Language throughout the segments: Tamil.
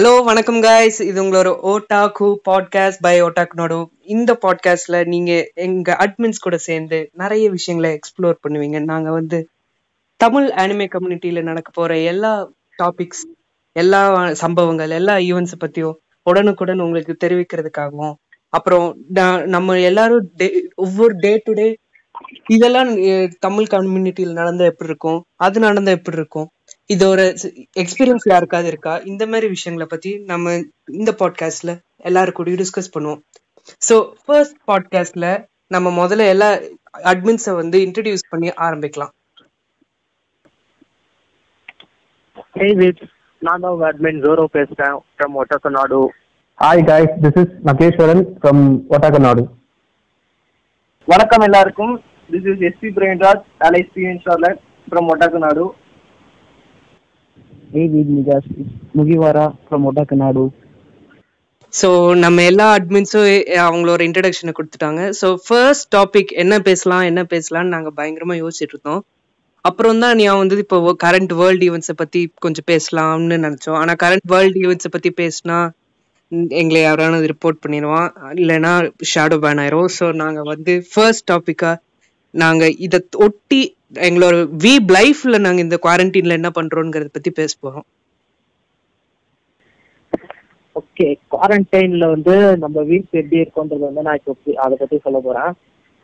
ஹலோ வணக்கம் காய்ஸ் இது உங்களோட ஓட்டாக்கு பாட்காஸ்ட் பை ஓட்டாக்குனோட இந்த பாட்காஸ்ட்ல நீங்க எங்க அட்மின்ஸ் கூட சேர்ந்து நிறைய விஷயங்களை எக்ஸ்ப்ளோர் பண்ணுவீங்க. நாங்க வந்து தமிழ் அனிமே கம்யூனிட்டியில நடக்க போற எல்லா டாபிக்ஸ் எல்லா சம்பவங்கள் எல்லா ஈவெண்ட்ஸ் பத்தியும் உடனுக்குடன் உங்களுக்கு தெரிவிக்கிறதுக்காகவும் அப்புறம் நம்ம எல்லாரும் ஒவ்வொரு டே டு டே இதெல்லாம் தமிழ் கம்யூனிட்டியில் நடந்தா எப்படி இருக்கும்? அது நடந்தா எப்படி இருக்கும்? இதோட எக்ஸ்பீரியன்ஸ் யாருக்காவது இருக்கா? இந்த மாதிரி விஷயங்களை பத்தி நம்ம இந்த பாட்காஸ்ட்ல எல்லாரும் கூடயும் டிஸ்கஸ் பண்ணுவோம். ஸோ ஃபர்ஸ்ட் பாட்காஸ்ட்ல நம்ம முதல்ல எல்லா அட்மின்ஸை வந்து இன்ட்ரடியூஸ் பண்ணி ஆரம்பிக்கலாம். நான் தான் உங்க அட்மின் ஜோரோ பேசுறேன். From Otakanadu Hi guys, this is Nakeshwaran from Otakanadu. வணக்கம் எல்லாருக்கும். This is SP Premraj LIC இன்ஷார்லட் from Otakanadu Hey Vid Nigas, it's Mugiwara from so நம்ம எல்லா அட்மின்ஸும் அவங்களோட இன்ட்ரடக்ஷனை கொடுத்துட்டாங்க. ஸோ ஃபர்ஸ்ட் டாபிக் என்ன பேசலாம் என்ன பேசலாம்னு நாங்கள் பயங்கரமா யோசிச்சுட்டு இருந்தோம். அப்புறம் தான் நீ வந்து இப்போ கரண்ட் வேர்ல்டு ஈவெண்ட்ஸை பத்தி கொஞ்சம் பேசலாம்னு நினைச்சோம். ஆனா கரண்ட் வேர்ல்டு ஈவெண்ட்ஸை பத்தி பேசினா எங்களை யாராவது ரிப்போர்ட் பண்ணிடுவான். இல்லைன்னா ஷேடோ பேன் ஆயிரும். ஸோ நாங்க வந்து ஃபர்ஸ்ட் டாப்பிக்காக நாங்க இதை ஒட்டி எங்களோட வீப் லைஃப்ல நாங்க இந்த குவாரண்டைன்ல என்ன பண்றோங்கிறத பத்தி பேச போறோம். ஓகே குவாரண்டைன்ல வந்து நம்ம வீட்ஸ் எப்படி இருக்கோன்றது வந்து நான் இப்போ அதை பத்தி சொல்ல போறேன்.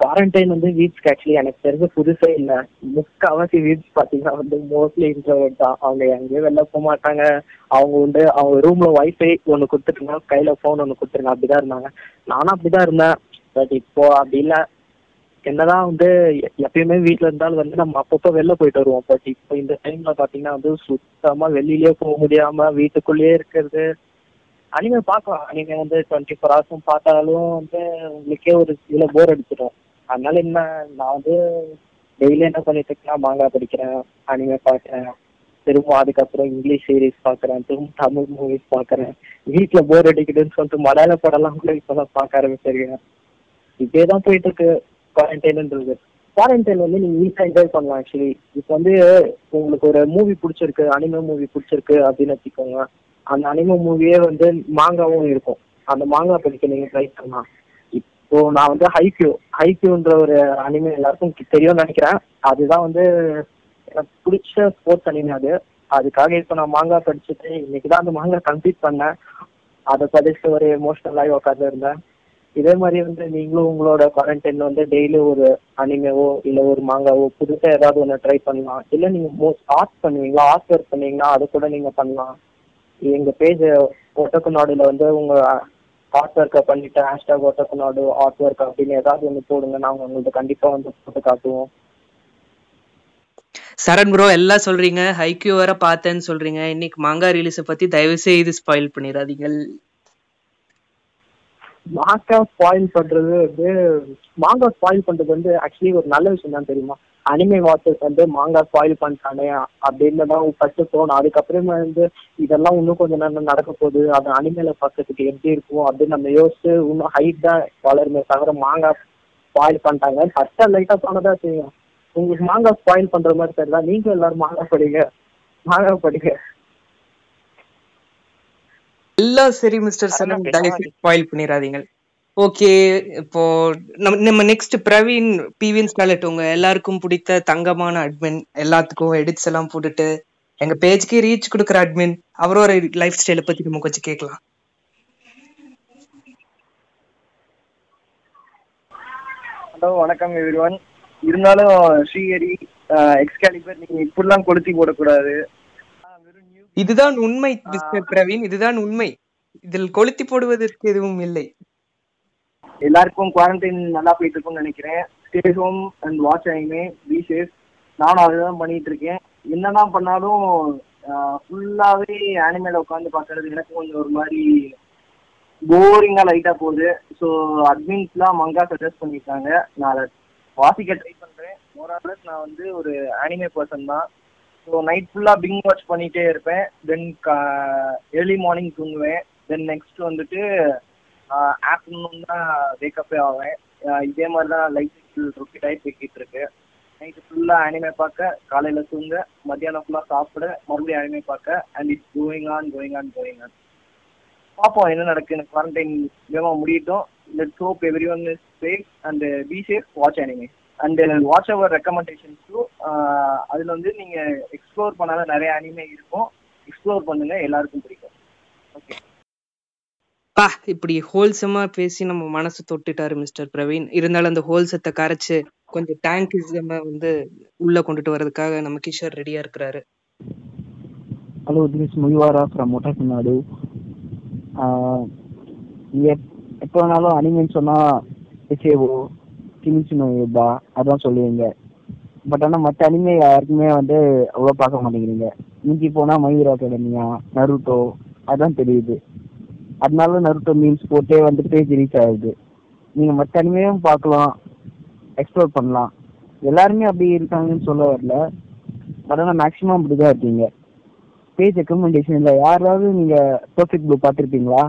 குவாரண்டைன் வந்து வீட்ஸ்க்கு ஆக்சுவலி எனக்கு தெரிஞ்ச புதுசே இல்லை. முக்காவாசி வீட்ஸ் பாத்தீங்கன்னா வந்து மோஸ்ட்லி இன்ட்ரோவர்ட் தான். அவங்க எங்கேயும் வெளில போக மாட்டாங்க. அவங்க உண்டு அவங்க ரூம்ல வைஃபை ஒன்று கொடுத்துருங்க கையில ஃபோன் ஒன்று கொடுத்துருங்க அப்படிதான் இருந்தாங்க. நானும் அப்படிதான் இருந்தேன். பட் இப்போ அப்படி இல்லை. என்னதான் வந்து எப்பயுமே வீட்ல இருந்தாலும் வந்து நம்ம அப்பப்போ வெளில போயிட்டு வருவோம். பட் இப்போ இந்த டைம்ல பாத்தீங்கன்னா வந்து சுத்தமா வெளியிலயே போக முடியாம வீட்டுக்குள்ளேயே இருக்கிறது. அனிமே பார்க்கலாம். அனிமே வந்து டுவெண்ட்டி ஃபோர் ஹவர்ஸும் பார்த்தாலும் வந்து உங்களுக்கே ஒரு இதுல போர் அடிச்சிடும். அதனால என்ன நான் வந்து டெய்லி என்ன பண்ணிட்டு இருக்கேன்னா மாங்கா படிக்கிறேன் அனிமே பார்க்குறேன் திரும்ப அதுக்கப்புறம் இங்கிலீஷ் சீரிஸ் பார்க்குறேன் திரும்ப தமிழ் மூவிஸ் பார்க்குறேன். வீட்டில் போர் அடிக்குதுன்னு சொல்லிட்டு மலையாள படம்லாம் கூட இப்போதான் பார்க்க ஆரம்பிச்சிருக்கேன். இப்படியே தான் போயிட்டு இருக்கு. குவாரண்டைன்ன்றது குவாரண்டைன் வந்து நீங்க ஈஸியா என்ஜாய் பண்ணலாம் ஆக்சுவலி இப்போ வந்து உங்களுக்கு ஒரு மூவி பிடிச்சிருக்கு அனிமே மூவி பிடிச்சிருக்கு அப்படின்னு வச்சுக்கோங்க. அந்த அனிமே மூவியே வந்து மாங்காவும் இருக்கும். அந்த மாங்கா படிக்க நீங்க ட்ரை பண்ணலாம். இப்போ நான் வந்து ஹைக்யூ ஹைக்யூன்ற ஒரு அனிமே எல்லாருக்கும் தெரியும்னு நினைக்கிறேன். அதுதான் வந்து எனக்கு பிடிச்ச ஸ்போர்ட்ஸ் அனிமே அது. அதுக்காக இப்போ நான் மாங்கா படிச்சுட்டு இன்னைக்கு தான் அந்த மாங்கா கம்ப்ளீட் பண்ணேன். அதை படிச்சுட்டு ஒரு எமோஷனலாகி உட்காந்து இருந்தேன் இதே மாதிரி வந்து நீங்களும் உங்களோட குவாரண்டைன்ல வந்து டெய்லி ஒரு அனிமேவோ இல்ல ஒரு மாங்காவோ புதுசா ஏதாவது ஒன்று ட்ரை பண்ணலாம். இல்ல நீங்க மோஸ்ட் ஆர்ட் பண்ணுவீங்களா? ஆர்ட் ஒர்க் பண்ணீங்கன்னா அது கூட நீங்க பண்ணலாம். எங்க பேஜ் ஒட்டக்கு நாடுல வந்து உங்க ஆர்ட் ஒர்க்கை பண்ணிட்டு ஹேஷ்டாக் ஒட்டக்கு நாடு ஆர்ட் ஒர்க் அப்படின்னு ஏதாவது ஒன்று போடுங்க. நாங்க உங்களுக்கு கண்டிப்பா வந்து போட்டு காட்டுவோம். சரண் ப்ரோ எல்லாம் சொல்றீங்க. ஹைக்யூ வர பார்த்தேன்னு சொல்றீங்க. இன்னைக்கு மாங்கா ரிலீஸை பத்தி தயவு செய்து ஸ்பாயில் பண்ணிடாதீங்க. மாங்கா ஸ்பாயில் பண்றது வந்து மாங்கா ஸ்பாயில் பண்றது வந்து ஆக்சுவலி ஒரு நல்ல விஷயம் தான் தெரியுமா? அனிமே வாட்சர்ஸ் வந்து மாங்கா ஸ்பாயில் பண்ணிட்டானே அப்படின்னு தான் ஃபர்ஸ்ட் தோணும். அதுக்கப்புறமா வந்து இதெல்லாம் இன்னும் கொஞ்ச நேரம் நடக்க போகுது. அது அனிமேல பார்க்கறதுக்கு எப்படி இருக்கும் அப்படின்னு நம்ம யோசிச்சு இன்னும் ஹைட் தான் வளருமே தவிர மாங்கா ஸ்பாயில் பண்ணிட்டாங்க ஃபர்ஸ்ட் லைட்டா போனதா செய்யும். உங்களுக்கு மாங்கா ஸ்பாயில் பண்ற மாதிரி தெரியல. நீங்க எல்லாரும் மாங்கா படிங்க. மாங்கா படிங்க. எல்லாம் சரி மிஸ்டர் சரண் அதான் தயவு செய்து ஸ்பாயில் பண்ணிடாதீங்க ஓகே இப்போ நம்ம நம்ம நெக்ஸ்ட் பிரவீன் பிவின் ஸ்காலட் உங்க எல்லாருக்கும் பிடித்த தங்கமான அட்மின் எல்லாத்துக்கும் எடிட்ஸ் எல்லாம் போட்டுட்டு எங்க பேஜ்க்கு ரீச் கொடுக்குற அட்மின் அவரோட லைஃப் ஸ்டைலை பத்தி நம்ம கொஞ்சம் கேட்கலாம். ஹலோ வணக்கம் எவ்ரிவன் இருந்தாலும் ஸ்ரீஹரி எக்ஸ்காலிபர் நீங்க இப்படிலாம் கொளுத்தி போடக்கூடாது. இதுதான் உண்மை மிஸ்டர் பிரவீன். இதுதான் உண்மை. இதில் கொளுத்தி போடுவதற்கு எதுவும் இல்லை. எல்லாருக்கும் குவாரண்டைன் நல்லா போயிட்டு இருக்கும்னு நினைக்கிறேன். Stay home and watch anime be safe நானும் அதுதான் பண்ணிட்டு இருக்கேன். என்னதான் பண்ணாலும் ஃபுல்லாவே அனிமேல உட்காந்து பார்க்கறது எனக்கு கொஞ்சம் ஒரு மாதிரி போரிங்கா லைட்டா போகுது. ஸோ அட்மின்ஸ்லாம் மங்கா சஜஸ்ட் பண்ணியிருக்காங்க. நான் அதை வாசிக்க ட்ரை பண்றேன். மோராலஸ் நான் வந்து ஒரு அனிமே பர்சன் தான். ஸோ நைட் ஃபுல்லாக பிங் வாட்ச் பண்ணிகிட்டே இருப்பேன் தென் ஏர்லி மார்னிங் தூங்குவேன். தென் நெக்ஸ்ட் வந்துட்டு ஆஃப்டர்நூன் தான் வேக்கப்பே ஆவேன். இதே மாதிரி தான் லைஃப் சைக்கிள் ரொட்டீட் ஆகி போய்கிட்டு இருக்கு. நைட்டு ஃபுல்லாக அனிமே பார்க்க காலையில் தூங்க மத்தியானம் ஃபுல்லாக சாப்பிட மறுபடியும் அனிமே பார்க்க and it's going on going on going on பார்ப்போம் என்ன நடக்குன்னு குவாரண்டைன் வேகமாக முடியட்டும். Let's hope everyone is safe and be safe watch anime and watch our recommendations too அதில் வந்து நீங்கள் எக்ஸ்ப்ளோர் பண்ணாத நிறைய அனிமே இருக்கும். எக்ஸ்ப்ளோர் பண்ணுங்க எல்லாருக்கும் பிடிக்கும். ஓகே பா இப்படி ஹோல்சமா பேசி நம்ம மனசு தொட்டுட்டாரு மிஸ்டர் பிரவீன். இருந்தாலும் அந்த ஹோல்சத்தை கரைச்சு கொஞ்சம் டேங்க் வந்து உள்ள கொண்டுட்டு வர்றதுக்காக நம்ம கிஷோர் ரெடியா இருக்கிறாரு. Hello this Mugiwara from Otakanadu எப்போ வேணாலும் அனிமேன்னு சொன்னால் இசேவோ கிமிச்சு நோயுதா அதான் சொல்லுவீங்க. பட் ஆனால் மற்ற அனிமே யாருக்குமே வந்து அவ்வளோ பார்க்க மாட்டேங்கிறீங்க. மிஞ்சி போனால் மயூர் அகாடமியா நருட்டோ அதான் தெரியுது. அதனால நருட்டோ மீன்ஸ் போட்டே வந்து பேஜ் ரீச் ஆகுது. நீங்கள் மற்ற அனிமையும் பார்க்கலாம் எக்ஸ்ப்ளோர் பண்ணலாம். எல்லாருமே அப்படி இருக்காங்கன்னு சொல்ல வரல. பட் ஆனால் மேக்ஸிமம் அப்படி தான் இருக்கீங்க பேஜ் ரெக்கமெண்டேஷன்ல யாராவது நீங்க பர்ஃபெக்ட் ப்ளூ பார்த்துருப்பீங்களா?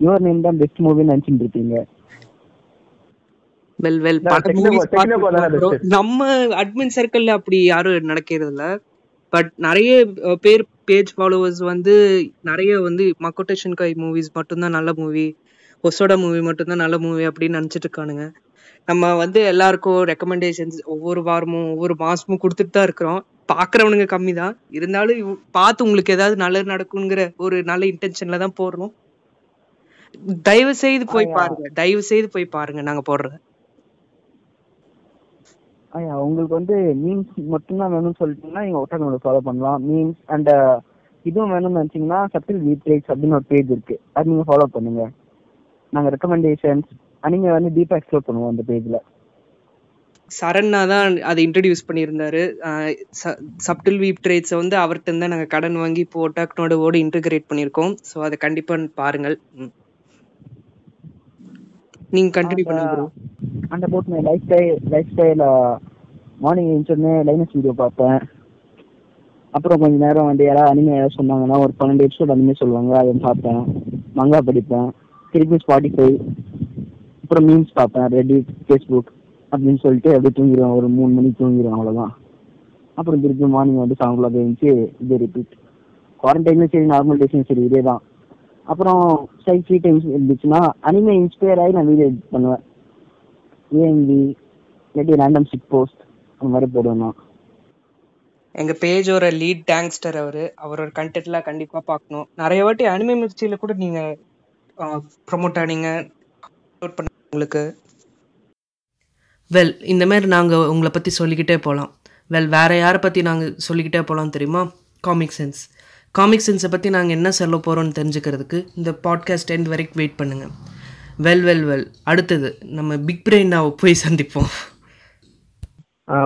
யுவர் நேம் தான் பெஸ்ட் மூவின்னு நினச்சிட்டு இருப்பீங்க வெல் வெல் நான் பல technical- movies technical தானே பார்த்திருக்கோம் bro. best. நம்ம அட்மின் சர்க்கிள்ல அப்படி யாரும் நடக்கிறது இல்ல பட் நிறைய பேர் பேஜ் ஃபாலோவர்ஸ் வந்து நிறைய வந்து மக்கோட்டேஷன் கை மூவிஸ் மட்டும்தான் நல்ல மூவி ஒசோட மூவி மட்டும்தான் நல்ல மூவி அப்படின்னு நினைச்சிட்டு இருக்கானுங்க. நம்ம வந்து எல்லாருக்கும் ரெக்கமெண்டேஷன்ஸ் ஒவ்வொரு வாரமும் ஒவ்வொரு மாசமும் கொடுத்துட்டு தான் இருக்கிறோம். பாக்குறவனுங்க கம்மி தான் இருந்தாலும் பார்த்து உங்களுக்கு ஏதாவது நல்லது நடக்குங்கிற ஒரு நல்ல இன்டென்ஷன்ல தான் போடுறோம். தயவு செய்து போய் பாருங்க. தயவு செய்து போய் பாருங்க நாங்க போடுறது. ஐயா உங்களுக்கு வந்து மீம்ஸ் மட்டும்தான் வேணும்னு சொல்லிட்டீங்கன்னா நீங்கள் ஒட்டானோட ஃபாலோ பண்ணலாம். மீம்ஸ் அண்ட் இதுவும் வேணும்னு நினச்சிங்கன்னா சப்டில் வீட்ரேக்ஸ் அப்படின்னு ஒரு பேஜ் இருக்கு. அது நீங்கள் ஃபாலோ பண்ணுங்க. நாங்கள் ரெக்கமெண்டேஷன்ஸ் நீங்கள் வந்து டீப்பாக எக்ஸ்ப்ளோர் பண்ணுவோம் அந்த பேஜில் சரண்ணா தான் அதை இன்ட்ரடியூஸ் பண்ணியிருந்தாரு. சப்டில் வீப் ட்ரேட்ஸை வந்து அவர்கிட்ட தான் நாங்கள் கடன் வாங்கி இப்போ ஒட்டாக்னோட ஓட இன்டகிரேட் பண்ணியிருக்கோம். ஸோ அதை கண்டிப்பாக பாருங்கள். ம். நீங்க கண்டினியூ பண்ணுங்க and about my life style life style morning எழுந்தோடனே Linus video பார்ப்பேன் அப்புறம் கொஞ்ச நேரம் வந்து யாராவது அனிமே ஏதாவது சொன்னாங்கன்னா ஒரு பன்னெண்டு எபிசோட் அனிமே சொல்லுவாங்க அதை பார்ப்பேன் மங்கா படிப்பேன். திருப்பி ஸ்பாட்டிஃபை அப்புறம் மீம்ஸ் பார்ப்பேன் ரெடிட் ஃபேஸ்புக் அப்படின்னு சொல்லிட்டு அப்படியே தூங்கிடுவேன் ஒரு மூணு மணிக்கு தூங்கிடுவேன் அவ்வளோதான் அப்புறம் திருப்பி மார்னிங் வந்து செவன் கிளாக் எழுந்துச்சு இதே ரிப்பீட் குவாரண்டைன்லையும் சரி நார்மல் டேஸும் சரி இதே தான் அப்புறம் சைட் ஃப்ரீ டைம்ஸ் இருந்துச்சுன்னா அனிமே இன்ஸ்பயர் ஆகி நான் வீடியோ எடிட் பண்ணுவேன். ஏஎம்பி இல்லாட்டி ரேண்டம் சிட் போஸ்ட் அந்த மாதிரி நான் எங்க பேஜோட லீட் டேங்ஸ்டர் அவரு அவரோட கண்டென்ட்லாம் கண்டிப்பா பார்க்கணும். நிறைய வாட்டி அனிமே மிர்ச்சியில கூட நீங்க ப்ரொமோட் ஆனீங்க upload பண்ண உங்களுக்கு. வெல் இந்த மாதிரி நாங்க உங்களை பத்தி சொல்லிக்கிட்டே போகலாம் வெல் வேற யாரை பத்தி நாங்க சொல்லிக்கிட்டே போகலாம் தெரியுமா? காமிக் சென்ஸ் காமிக் சென்ஸை பத்தி நாங்க என்ன சொல்ல போறோம்னு தெரிஞ்சுக்கிறதுக்கு இந்த பாட்காஸ்ட் எண்ட் வரைக்கும் வெயிட் பண்ணுங்க. வெல் வெல் வெல் அடுத்தது நம்ம பிக் பிரெயினாவை போய் சந்திப்போம்.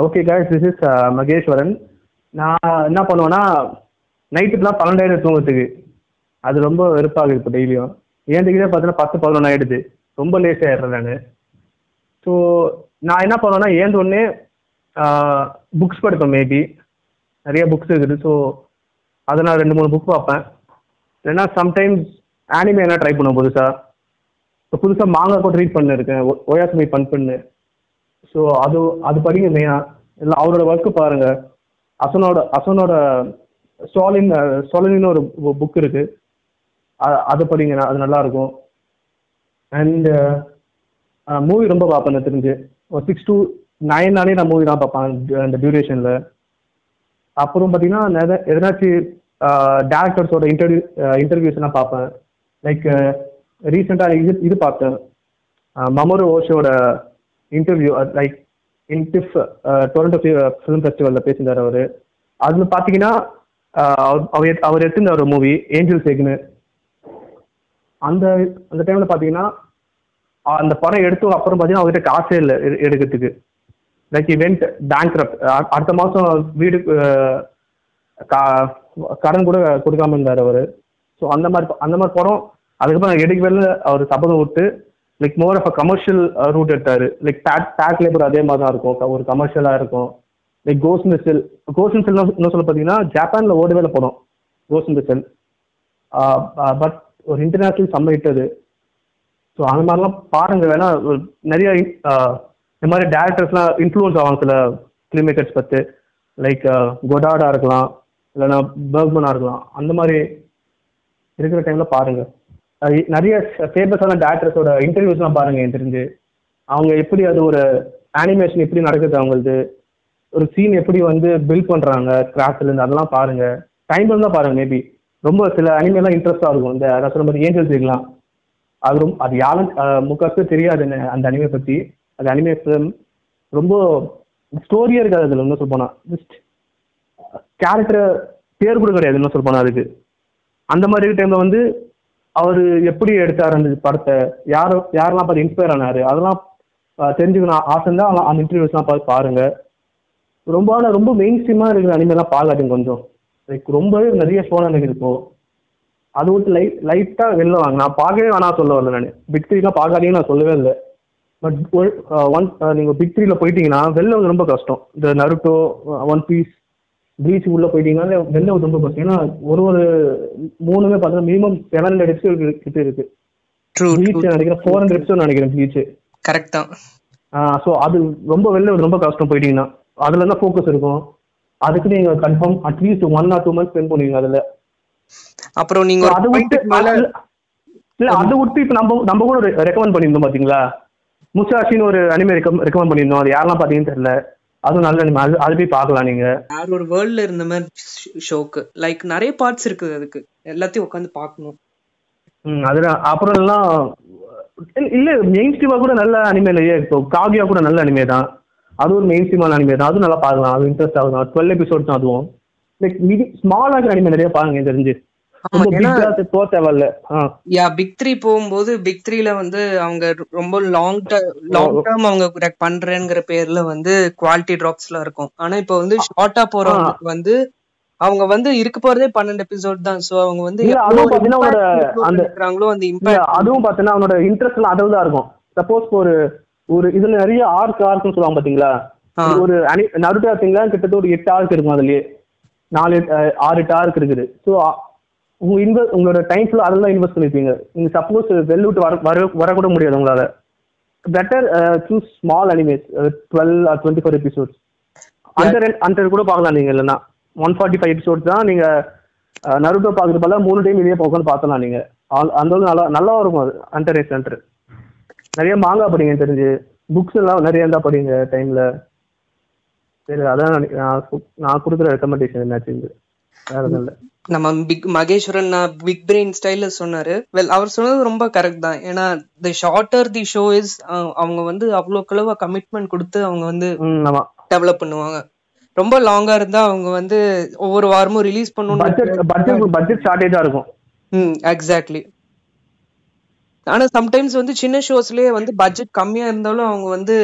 Okay guys this is Maheswaran. நான் என்ன பண்ணுவேன்னா நைட்டுக்குலாம் பன்னெண்டாயிரம் தூங்கத்துக்கு அது ரொம்ப வெறுப்பாகுது இப்போ டெய்லியும். ஏன்ட்டுக்கிட்டே பார்த்தீங்கன்னா பத்து பதினொன்று ஆயிடுது. ரொம்ப லேட் ஆயிடுறேன் நான். ஸோ நான் என்ன பண்ணுவேன்னா ஏந்த உடனே புக்ஸ் படிப்பேன் மேபி நிறைய புக்ஸ் இருக்குது. ஸோ அதை நான் ரெண்டு மூணு புக் பார்ப்பேன். இல்லைன்னா சம்டைம்ஸ் ஆனிமே என்ன ட்ரை பண்ணுவேன் புதுசாக இப்போ புதுசாக மாங்காய் கூட ரீட் பண்ணிருக்கேன் ஒயாசுமி பண் பண்ணு. ஸோ அது அது படிங்க மெயினாக இல்லை அவரோட ஒர்க்கு பாருங்க. அசனோட அசனோட ஸ்டாலின் ஸ்டாலின்னு ஒரு புக் இருக்கு. அ- அது படிங்க அது நல்லா இருக்கும் அண்ட் மூவி ரொம்ப பார்ப்பேன் எனக்கு தெரிஞ்சு. ஒரு சிக்ஸ் டு நைன் நாளே நான் மூவி தான் பார்ப்பேன் அந்த- டியூரேஷனில் அப்புறம் பார்த்தீங்கன்னா நிறைய எதனாச்சும் டேரக்டர்ஸோட இன்டர்வியூ இன்டர்வியூஸ்லாம் பார்ப்பேன் லைக் ரீசெண்டாக இது இது பார்த்தேன். மமரு ஓஷோட interview like in TIFF Toronto film ஃபெஸ்டிவலில் பேசியிருந்தார் அவர். அதில் பார்த்தீங்கன்னா அவர் அவர் எடுத்திருந்தார் அவர் ஒரு மூவி ஏஞ்சல் சேக்னு அந்த அந்த டைமில் பார்த்தீங்கன்னா அந்த படம் எடுத்த அப்புறம் பார்த்தீங்கன்னா அவர்கிட்ட காசே இல்லை எடுக்கிறதுக்கு. லைக் இவெண்ட் பேங்க் அடுத்த மாதம் வீடு கா- கடன் கூட கொடுக்காம இருந்தார் அவர். ஸோ அந்த மாதிரி ப- அந்த மாதிரி படம் அதுக்கப்புறம் எடுக்க வேலை அவர் சபதம் விட்டு like more of a commercial route எடுத்தாரு. லைக் பேக் பேக் லேபர் அதே மாதிரி தான் இருக்கும் ஒரு கமர்ஷியலாக இருக்கும். லைக் கோஸ் மிசில் கோஸ் மிசில் இன்னும் சொல்ல பார்த்தீங்கன்னா ஜப்பானில் ஓடவே வேலை படம். கோஸ் மிசில் பட் ஒரு இன்டர்நேஷ்னல் சம்மிட்டது ஸோ அந்த மாதிரிலாம் பாருங்க. வேணா நிறைய இந்த மாதிரி டேரக்டர்ஸ்லாம் இன்ஃப்ளூயன்ஸ் ஆகும் சில ஃபிலிம் மேக்கர்ஸ் பற்றி லைக் கொடாடா இருக்கலாம். இல்லைன்னா பர்க்மனாக இருக்கலாம். அந்த மாதிரி இருக்கிற டைமில் பாருங்கள் நிறைய ஃபேமஸான டேரக்டர்ஸோட இன்டர்வியூஸ்லாம் பாருங்க எனக்கு தெரிஞ்சு. அவங்க எப்படி அது ஒரு அனிமேஷன் எப்படி நடக்குது அவங்களது? ஒரு சீன் எப்படி வந்து பில்ட் பண்ணுறாங்க கிராஃப்ட்ல இருந்து அதெல்லாம் பாருங்க. டைம் தான் பாருங்க மேபி ரொம்ப சில அனிமேலாம் இன்ட்ரெஸ்டாக இருக்கும். இந்த அதான் சொன்ன மாதிரி ஏஞ்சல் இருக்கலாம் அது ரொம்ப அது யாரும் முக்காசு தெரியாது என்ன- அந்த அனிமே பற்றி அது அனிமே ஃபிலிம் ரொம்ப ஸ்டோரியே இருக்காது அதில் இன்னும் சொல்லப்போனால் ஜஸ்ட் கேரக்டர் பேர் கூட கிடையாது இன்னும் சொல்லப்போனால் அதுக்கு. அந்த மாதிரி டைம்ல வந்து அவர் எப்படி எடுத்தார் அந்த படத்தை? யாரோ யாரெல்லாம் பார்த்து இன்ஸ்பயர் ஆனாரு? அதெல்லாம் தெரிஞ்சுக்கணும். ஆசை தான் அவங்க அந்த இன்டர்வியூஸ்லாம் பார்த்து பாருங்க. ரொம்ப ஆனா ரொம்ப மெயின் ஸ்ட்ரீமா இருக்கிற அனிமெல்லாம் பார்க்காதீங்க கொஞ்சம். லைக் ரொம்பவே நிறைய ஷோலாம் எனக்கு இப்போ அது விட்டு லைட் லைட்டா வெளில வாங்க. நான் பார்க்கவே வேணாம் சொல்ல வரல நான். பிக் த்ரீலாம் பார்க்காதீங்கன்னு நான் சொல்லவே இல்லை. பட் ஒன் நீங்க பிக் த்ரீல போயிட்டீங்கன்னா வெளில வந்து ரொம்ப கஷ்டம். இந்த நருட்டோ ஒன் பீஸ் ப்ளீச் உள்ள போயிட்டீங்கன்னா வெளில ரொம்ப கஷ்டம் ஏன்னா ஒரு ஒரு மூணுமே பார்த்தீங்கன்னா மினிமம் செவன் ஹண்ட்ரட் எபிசோட் கிட்ட இருக்கு நினைக்கிறேன் ஃபோர் ஹண்ட்ரட் எபிசோட் நினைக்கிறேன் ப்ளீச் கரெக்ட் ஸோ அது ரொம்ப வெளில ரொம்ப கஷ்டம் போயிட்டீங்கன்னா அதுல தான் ஃபோக்கஸ் இருக்கும். அதுக்கு நீங்க confirm at least one or two months spend பண்ணுவீங்க அதுல. அப்புறம் நீங்க அதை விட்டு இல்ல அதை விட்டு இப்ப நம்ம நம்ம கூட ரெக்கமெண்ட் பண்ணியிருந்தோம் பாத்தீங்களா? முசாஷின்னு ஒரு அனிமே ரெக்கமெண்ட் பண்ணியிருந்தோம் அது யாரெல்லாம் பாத்தீங்கன்னு தெரியல. அதுவும் நல்ல அனிமே அது அது போய் பார்க்கலாம் நீங்க. வேற ஒரு வேர்ல்ட்ல இருந்த மாதிரி ஷோக்கு. லைக் நிறைய பார்ட்ஸ் இருக்குது அதுக்கு. எல்லாத்தையும் உட்காந்து பார்க்கணும். ம், அதுல அப்புறம் எல்லாம் இல்ல- மெயின் ஸ்ட்ரீமா கூட நல்ல அனிமேலையே இப்போ காவியா கூட நல்ல அனிமே தான். அது ஒரு மெயின் ஸ்ட்ரீமான அனிமே தான். அதுவும் நல்லா பார்க்கலாம். அது இன்ட்ரெஸ்ட் ஆகும் டுவெல் எபிசோட் தான் அதுவும். லைக் மிடி ஸ்மாலா இருக்கிற அனிமே நிறைய பாருங்க தெரிஞ்சு. பிக் த்ரீ போகும்போது பிக் த்ரீல வந்து அவங்க ரொம்ப லாங் லாங் டேர்ம் அவங்க பண்றேங்கிற பேர்ல வந்து குவாலிட்டி டிராப்ஸ்லாம் இருக்கும். ஆனா இப்போ வந்து ஷார்ட்டா போறவங்களுக்கு வந்து அவங்க வந்து இருக்க போறதே பன்னெண்டு எபிசோட் தான். சோ அவங்க வந்து அதுவும் பாத்தீங்கன்னா அந்த- இம்பாக்ட் அதுவும் பார்த்தீங்கன்னா அவனோட இன்ட்ரெஸ்ட் தான் இருக்கும். சப்போஸ் ஒரு ஒரு இதுல நிறைய ஆர்க் ஆர்க்னு சொல்லுவாங்க பாத்தீங்களா. ஒரு அனி நருட்டோ பார்த்தீங்களா கிட்டத்தட்ட ஒரு எட்டு ஆர்க் இருக்கும் அதுலயே. நாலு ஆறு எட்டு ஆர்க் இருக்குது. ஸோ உங்க இன்வெஸ்ட் உங்களோட டைம் ஃபுல்லாக அதில் தான் இன்வெஸ்ட் பண்ணிருப்பீங்க. நீங்க சப்போஸ் வெளில விட்டு வர வர வரக்கூட முடியாது உங்களால. Better choose small animes twelve or twenty four episodes அந்த அந்த கூட பார்க்கலாம் நீங்க இல்லைன்னா. ஒன் ஃபார்ட்டி ஃபைவ் எபிசோட்ஸ் தான் நீங்க அஹ், நருட்டோ பார்க்குறது போல மூணு டைம் இதே உட்காந்து பார்த்தலாம் நீங்க. ஆல்- அந்த நல்லா நல்லா இருக்கும் அது. அண்டர் சென்டர் நிறைய மாங்கா படிங்க தெரிஞ்சு. புக்ஸ் எல்லாம் நிறைய இருந்தா படிங்க டைம்ல சரி அதான் நான் நான் கொடுக்குற ரெக்கமெண்டேஷன் என்னாச்சு நம்ம பிக் மகேஸ்வரன் பிக் பிரெயின் ஸ்டைல்ல சொன்னாரு. வெல் அவர் சொன்னது ரொம்ப கரெக்ட் தான். ஏன்னா the shorter the show is அவங்க வந்து அவ்வளோக்கு அளவு கமிட்மெண்ட் கொடுத்து அவங்க வந்து டெவலப் பண்ணுவாங்க. ரொம்ப லாங்கா இருந்தா அவங்க வந்து ஒவ்வொரு வாரமும் ரிலீஸ் பண்ணணும் பட்ஜெட் பட்ஜெட் ஷார்டேஜா இருக்கும். ம் எக்ஸாக்ட்லி ஆனா சம்டைம்ஸ் வந்து சின்ன ஷோஸ்லயே வந்து பட்ஜெட் கம்மியா இருந்தாலும் அவங்க வந்து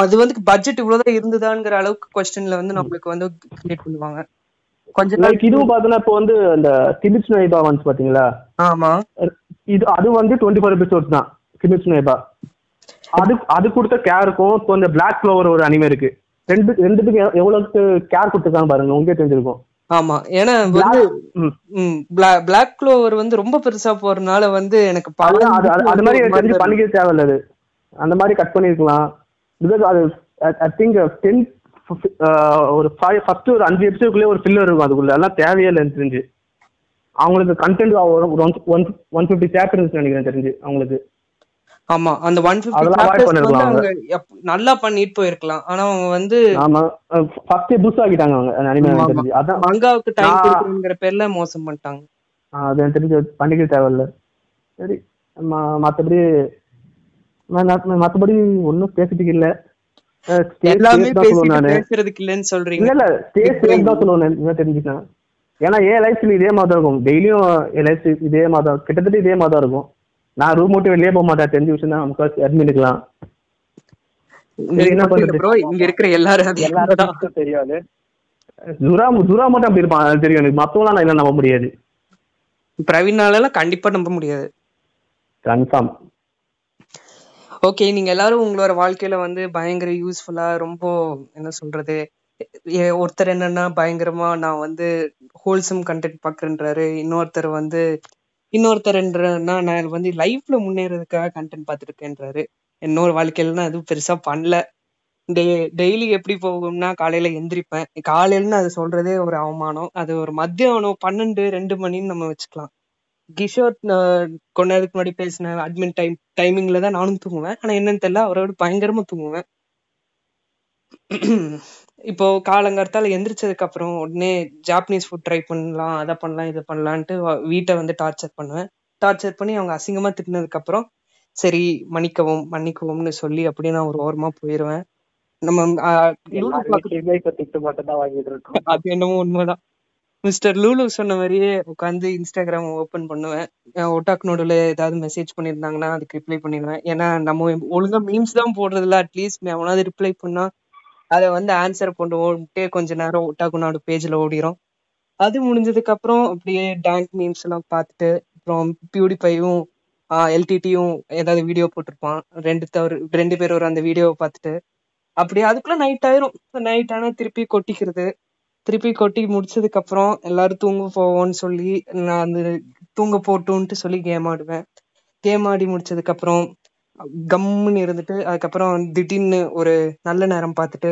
அது வந்து பட்ஜெட் இவ்வளவுதான் இருந்ததாங்கிற அளவுக்கு கொஸ்டின்ல வந்து நம்மளுக்கு வந்து கிரியேட் பண்ணுவாங்க. கொஞ்ச நாள் லைக் இதுவும் பார்த்தோன்னா இப்போ வந்து இந்த கிமிட்ஸ் நைபா வந்து பாத்தீங்களா? ஆமா. இது அது வந்து டுவெண்ட்டி ஃபோர் எபிசோட்ஸ் தான் கிமிட்ஸ் நைபா அது அது கொடுத்த கேருக்கும் இப்போ இந்த பிளாக் ஃப்ளவர் ஒரு அனிமே இருக்கு. ரெண்டு ரெண்டுத்துக்கும் எவ்- எவ்வளவுக்கு கேர் கொடுத்துருக்காங்க பாருங்க உங்களுக்கே தெரிஞ்சிருக்கும். ஆமா. ஏன்னா வந்து ம். பிளாக் க்ளோவர் வந்து ரொம்ப பெருசா போறதுனால வந்து எனக்கு அதுதான் அது மாதிரி எனக்கு பண்ணிக்க தேவையில்ல அது. அந்த மாதிரி கட் பண்ணிருக்கலாம். பிகாஸ் அது ஐ திங்க் டென் ஒரு ஃபைவ் ஃபர்ஸ்ட் ஒரு அஞ்சு எபிசோடுக்குள்ளே ஒரு ஃபில்லர் இருக்கும் அதுக்குள்ள. அதெல்லாம் தேவையே இல்லை எனக்கு தெரிஞ்சு. அவங்களுக்கு கண்டென்ட் ஒரு ஒன் ஒன் ஃபிஃப்டி சாப்டர்ஸ் நினைக்கிறேன் தெரிஞ்சு அவங்களுக்கு. ஆமா அந்த ஒன் எப்- நல்லா பண்ணிட்டு போயிருக்கலாம். ஆனா அவங்க வந்து ஆமா ஃபர்ஸ்ட் புஷ் ஆக்கிட்டாங்க அவங்க அதான் மங்காவுக்கு டைம் கொடுக்குறங்கிற பேர்ல மோசம் பண்ணிட்டாங்க. அது எனக்கு தெரிஞ்சு பண்ணிக்க தேவையில்ல. சரி மத்தபடி ம- ம- மத்தபடி ஒன்றும் பேசிட்டு இல்ல. எல்லாமே safe தான் சொல்லுவேன் பேசிட்டு நானு. பேசுறதுக்கு இல்லைன்னு சொல்றீங்க. இல்ல இல்ல ஸ்டே சேஃப் தான் சொல்லுவேன் நான் என்ன தெரிஞ்சுக்கலாம் ஏன்னா என் இதே மாதிரி இருக்கும். டெய்லியும் என் லைஃப் இதே மாதிரி கிட்டத்தட்ட இதே மாதிரி இருக்கும். நான் ரூம் விட்டு வெளியே போக மாட்டேன். தெரிஞ்ச விஷயம் தான். என்ன பண்றது? ப்ரோ இங்க இருக்கிற எல்லாரும் எல்லாருக்கும் தெரியாது துரா துரா மட்டும் அப்படி இருப்பான். அது தெரியும் எனக்கு. மத்தவங்களாம் நான் இல்லை நம்ப முடியாது. பிரவீனால கண்டிப்பா நம்ப முடியாது. கன்ஃபார்ம் ஓகே நீங்க எல்லாரும் உங்களோட வாழ்க்கையில வந்து பயங்கர யூஸ்ஃபுல்லா ரொம்ப என்ன சொல்றது ஒருத்தர் என்னன்னா பயங்கரமா நான் வந்து ஹோல்சம் கண்டென்ட் பாக்குறேன்றாரு. இன்னொருத்தர் வந்து இன்னொருத்தர் என்றன்னா நான் வந்து லைஃப்ல முன்னேறதுக்காக கண்டென்ட் பார்த்துருக்கேன்றாரு என்னோட இன்னொரு வாழ்க்கையில நான் எதுவும் பெருசா பண்ணல. டே டெய்லி எப்படி போகும்னா காலையில எந்திரிப்பேன். காலையிலன்னு அது சொல்றதே ஒரு அவமானம். அது ஒரு மத்தியானம் பன்னெண்டு ரெண்டு மணின்னு நம்ம வச்சுக்கலாம். கிஷோர் கொஞ்ச நேரத்துக்கு முன்னாடி பேசின அட்மின் டைம் டைமிங்ல தான் நானும் தூங்குவேன். ஆனா என்னன்னு தெரியல அவரோட பயங்கரமா தூங்குவேன். இப்போ காலங்கார்த்தால எந்திரிச்சதுக்கு அப்புறம் உடனே ஜாப்பனீஸ் ஃபுட் ட்ரை பண்ணலாம் அதை பண்ணலாம் இதை பண்ணலான்ட்டு வீட்டை வந்து டார்ச்சர் பண்ணுவேன். டார்ச்சர் பண்ணி அவங்க அசிங்கமா திட்டினதுக்கு அப்புறம் சரி மன்னிக்கவும் மன்னிக்கவும்னு சொல்லி அப்படியே நான் ஒரு ஓரமா போயிருவேன். நம்ம அது என்னமோ உண்மைதான். மிஸ்டர் லூலு சொன்ன மாதிரியே உட்காந்து இன்ஸ்டாகிராம் ஓப்பன் பண்ணுவேன். ஒட்டாக் நோடுல ஏதாவது மெசேஜ் பண்ணியிருந்தாங்கன்னா அதுக்கு ரிப்ளை பண்ணிடுவேன். ஏன்னா நம்ம ஒழுங்கா மீம்ஸ் தான் போடுறதுல அட்லீஸ்ட் எவனாவது ரிப்ளை பண்ணா அதை வந்து ஆன்சர் பண்ணுவோம்ட்டே கொஞ்ச நேரம் ஒட்டாக்கு நாடு பேஜ்ல ஓடிரும். அது முடிஞ்சதுக்கு அப்புறம் அப்படியே டேங்க் மீம்ஸ் எல்லாம் பார்த்துட்டு அப்புறம் பியூடிஃபையும் எல்டிடியும் ஏதாவது வீடியோ போட்டிருப்பான். ரெண்டு தவறு ரெண்டு பேர் ஒரு அந்த வீடியோவை பார்த்துட்டு அப்படியே அதுக்குள்ள நைட் ஆயிரும். நைட் ஆனால் திருப்பி கொட்டிக்கிறது. திருப்பி கொட்டி முடிச்சதுக்கு அப்புறம் எல்லாரும் தூங்க போவோம்னு சொல்லி நான் அந்த தூங்க போட்டுன்ட்டு சொல்லி கேம் ஆடுவேன். கேம் ஆடி முடிச்சதுக்கு அப்புறம் கம்முன்னு இருந்துட்டு அதுக்கப்புறம் திடீர்னு ஒரு நல்ல நேரம் பார்த்துட்டு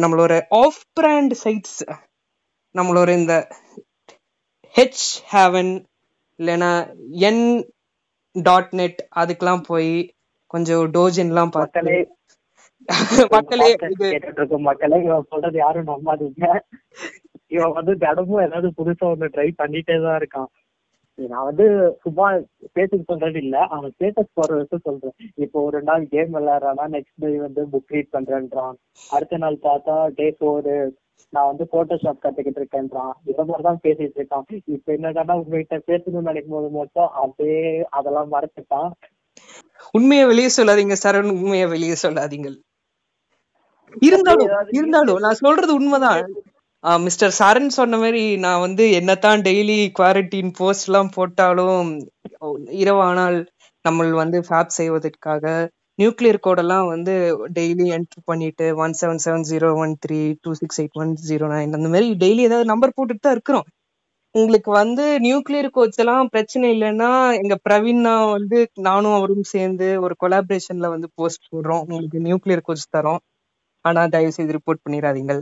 நம்மளோட ஆஃப் பிராண்ட் சைட்ஸ் நம்மளோட இந்த ஹெச் ஹேவன் இல்லைன்னா என் டாட் நெட் அதுக்கெல்லாம் போய் கொஞ்சம் டோஜன்லாம் பார்த்தாலே மக்களே மக்களே இது இவன் சொல்றது யாரும் நம்பாதீங்க. இவன் வந்து தினமும் ஏதாவது புதுசா ஒண்ணு ட்ரை பண்ணிட்டே தான் இருக்கான். நான் வந்து சும்மா பேச்சுக்கு சொல்றது இல்ல. அவன் ஸ்டேட்டஸ் போற வரைக்கும் சொல்றேன். இப்போ ஒரு நாள் கேம் விளையாடுறானா நெக்ஸ்ட் டே வந்து புக் ரீட் பண்றேன்றான். அடுத்த நாள் பார்த்தா டே ஃபோரு நான் வந்து போட்டோஷாப் கத்துக்கிட்டு இருக்கேன்றான். இந்த மாதிரி தான் பேசிட்டு இருக்கான். இப்ப என்னடான்னா உங்ககிட்ட பேசணும்னு நினைக்கும் போது மட்டும் அப்படியே அதெல்லாம் மறைச்சிட்டான் உண்மையை வெளியே சொல்லாதீங்க சரண். உண்மையை வெளியே சொல்லாதீங்க. இருந்தாலும் இருந்தாலும் நான் சொல்றது உண்மைதான். மிஸ்டர் சரண் சொன்ன மாதிரி நான் வந்து என்னத்தான் டெய்லி குவாரண்டைன் போஸ்ட் எல்லாம் போட்டாலும் இரவானால் நம்ம வந்து ஃபேப் செய்வதற்காக நியூக்ளியர் கோடெல்லாம் வந்து டெய்லி என்டர் பண்ணிட்டு one seven seven zero one three two six eight one zero nine அந்த மாதிரி டெய்லி ஏதாவது நம்பர் போட்டுட்டு தான் இருக்கிறோம். உங்களுக்கு வந்து நியூக்ளியர் கோச் எல்லாம் பிரச்சனை இல்லைன்னா எங்க பிரவீனா வந்து நானும் அவரும் சேர்ந்து ஒரு கொலாபரேஷன்ல வந்து போஸ்ட் போடுறோம். உங்களுக்கு நியூக்ளியர் கோச் தரோம். ஆனா தயவு செய்து ரிப்போர்ட் பண்ணிடாதீங்க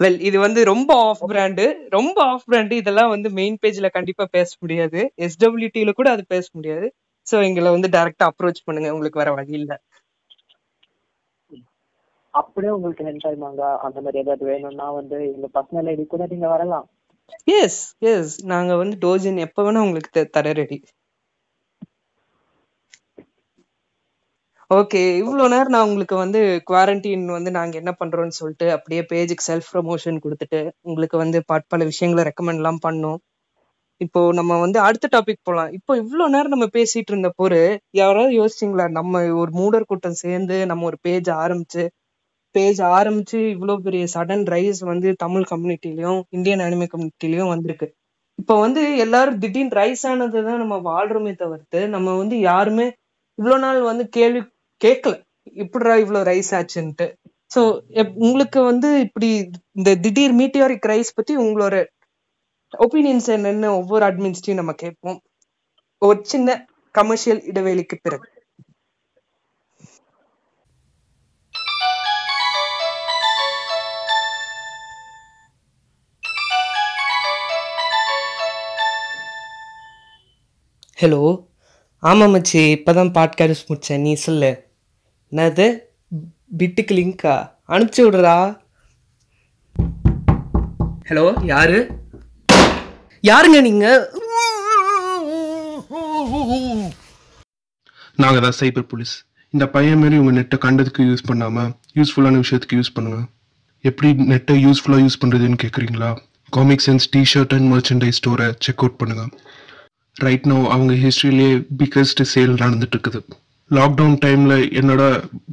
வெல் இது வந்து ரொம்ப ஆஃப் பிராண்டு ரொம்ப ஆஃப் பிராண்டு இதெல்லாம் வந்து மெயின் பேஜ்ல கண்டிப்பா பேச முடியாது. எஸ்டபிள்யூடில கூட அது பேச முடியாது. சோ எங்களை வந்து டைரக்டா அப்ரோச் பண்ணுங்க. உங்களுக்கு வர வழி இல்ல. அப்படியே உங்களுக்கு ஹென்டாய் மாங்கா அந்த மாதிரி ஏதாவது வேணும்னா வந்து எங்க பர்சனல் ஐடி கூட நீங்க வரலாம். எஸ் எஸ் நாங்க வந்து டோஜன் எப்ப வேணா உங்களுக்கு தர ரெடி ஓகே இவ்வளோ நேரம் நான் உங்களுக்கு வந்து குவாரண்டைன் வந்து நாங்கள் என்ன பண்றோம்னு சொல்லிட்டு அப்படியே பேஜுக்கு செல்ஃப் ப்ரமோஷன் கொடுத்துட்டு உங்களுக்கு வந்து பட் பல விஷயங்களை ரெக்கமெண்ட்லாம் பண்ணோம். இப்போ நம்ம வந்து அடுத்த டாபிக் போகலாம் இப்போ இவ்வளோ நேரம் நம்ம பேசிட்டு இருந்த போரு யாராவது யோசிச்சிங்களா? நம்ம ஒரு மூடர் கூட்டம் சேர்ந்து நம்ம ஒரு பேஜ் ஆரம்பிச்சு பேஜ் ஆரம்பிச்சு இவ்வளோ பெரிய சடன் ரைஸ் வந்து தமிழ் கம்யூனிட்டிலையும் இந்தியன் அனிமே கம்யூனிட்டிலையும் வந்திருக்கு. இப்போ வந்து எல்லாரும் திடீர்னு ரைஸ் ஆனதுதான் நம்ம வாழ்றோமே தவிர்த்து நம்ம வந்து யாருமே இவ்வளோ நாள் வந்து கேள்வி கேட்கல இப்படிடா இவ்வளோ ரைஸ் ஆச்சுன்ட்டு. ஸோ உங்களுக்கு வந்து இப்படி இந்த திடீர் மீட்டியாரிக் ரைஸ் பத்தி உங்களோட ஒப்பீனியன்ஸ் என்னென்னு ஒவ்வொரு அட்மின்ஸ்டையும் நம்ம கேட்போம். ஒரு சின்ன கமர்ஷியல் இடைவெளிக்கு பிறகு. ஹலோ ஆமாம் மச்சி. இப்போ தான் பாட்காஸ்ட் முடித்தேன் நீ சொல்லு. என்னது? பிட்டுக்கு லிங்கா? அனுப்பிச்சு விடுறா. ஹலோ யாரு? யாருங்க நீங்க? நாங்கள் தான் சைபர் போலீஸ். இந்த பையன் மாரி உங்கள் நெட்டை கண்டதுக்கு யூஸ் பண்ணாமல் யூஸ்ஃபுல்லான விஷயத்துக்கு யூஸ் பண்ணுங்க. எப்படி நெட்டை யூஸ்ஃபுல்லாக யூஸ் பண்ணுறதுன்னு கேட்குறீங்களா comic sense tshirt and merchandise ஸ்டோரை check out பண்ணுங்க. ரைட் நோ அவங்க ஹிஸ்ட்ரியிலே பிக்கஸ்ட் சேல் நடந்துட்டு இருக்குது. லாக்டவுன் டைமில் என்னடா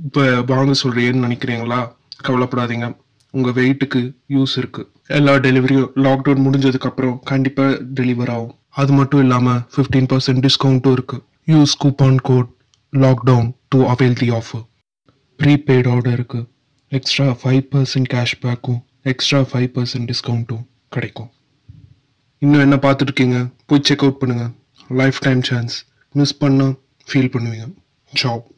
இப்போ வாங்க சொல்கிறேன்னு நினைக்கிறீங்களா? கவலைப்படாதீங்க. உங்கள் வெயிட்டுக்கு யூஸ் இருக்குது எல்லா டெலிவரியும் லாக்டவுன் முடிஞ்சதுக்கப்புறம் கண்டிப்பாக டெலிவர் ஆகும். அது மட்டும் இல்லாமல் ஃபிஃப்டீன் பர்சன்ட் டிஸ்கவுண்ட்டும் இருக்குது use coupon code lockdown to avail the offer prepaid ஆர்டருக்கு எக்ஸ்ட்ரா ஃபைவ் பர்சன்ட் கேஷ்பேக்கும் எக்ஸ்ட்ரா ஃபைவ் பர்சன்ட் டிஸ்கவுண்ட்டும் கிடைக்கும். இன்னும் என்ன பார்த்துட்ருக்கீங்க போய் செக் அவுட் பண்ணுங்கள் லைஃப் டைம் சான்ஸ் மிஸ் பண்ணால் ஃபீல் பண்ணுவீங்க. Ciao.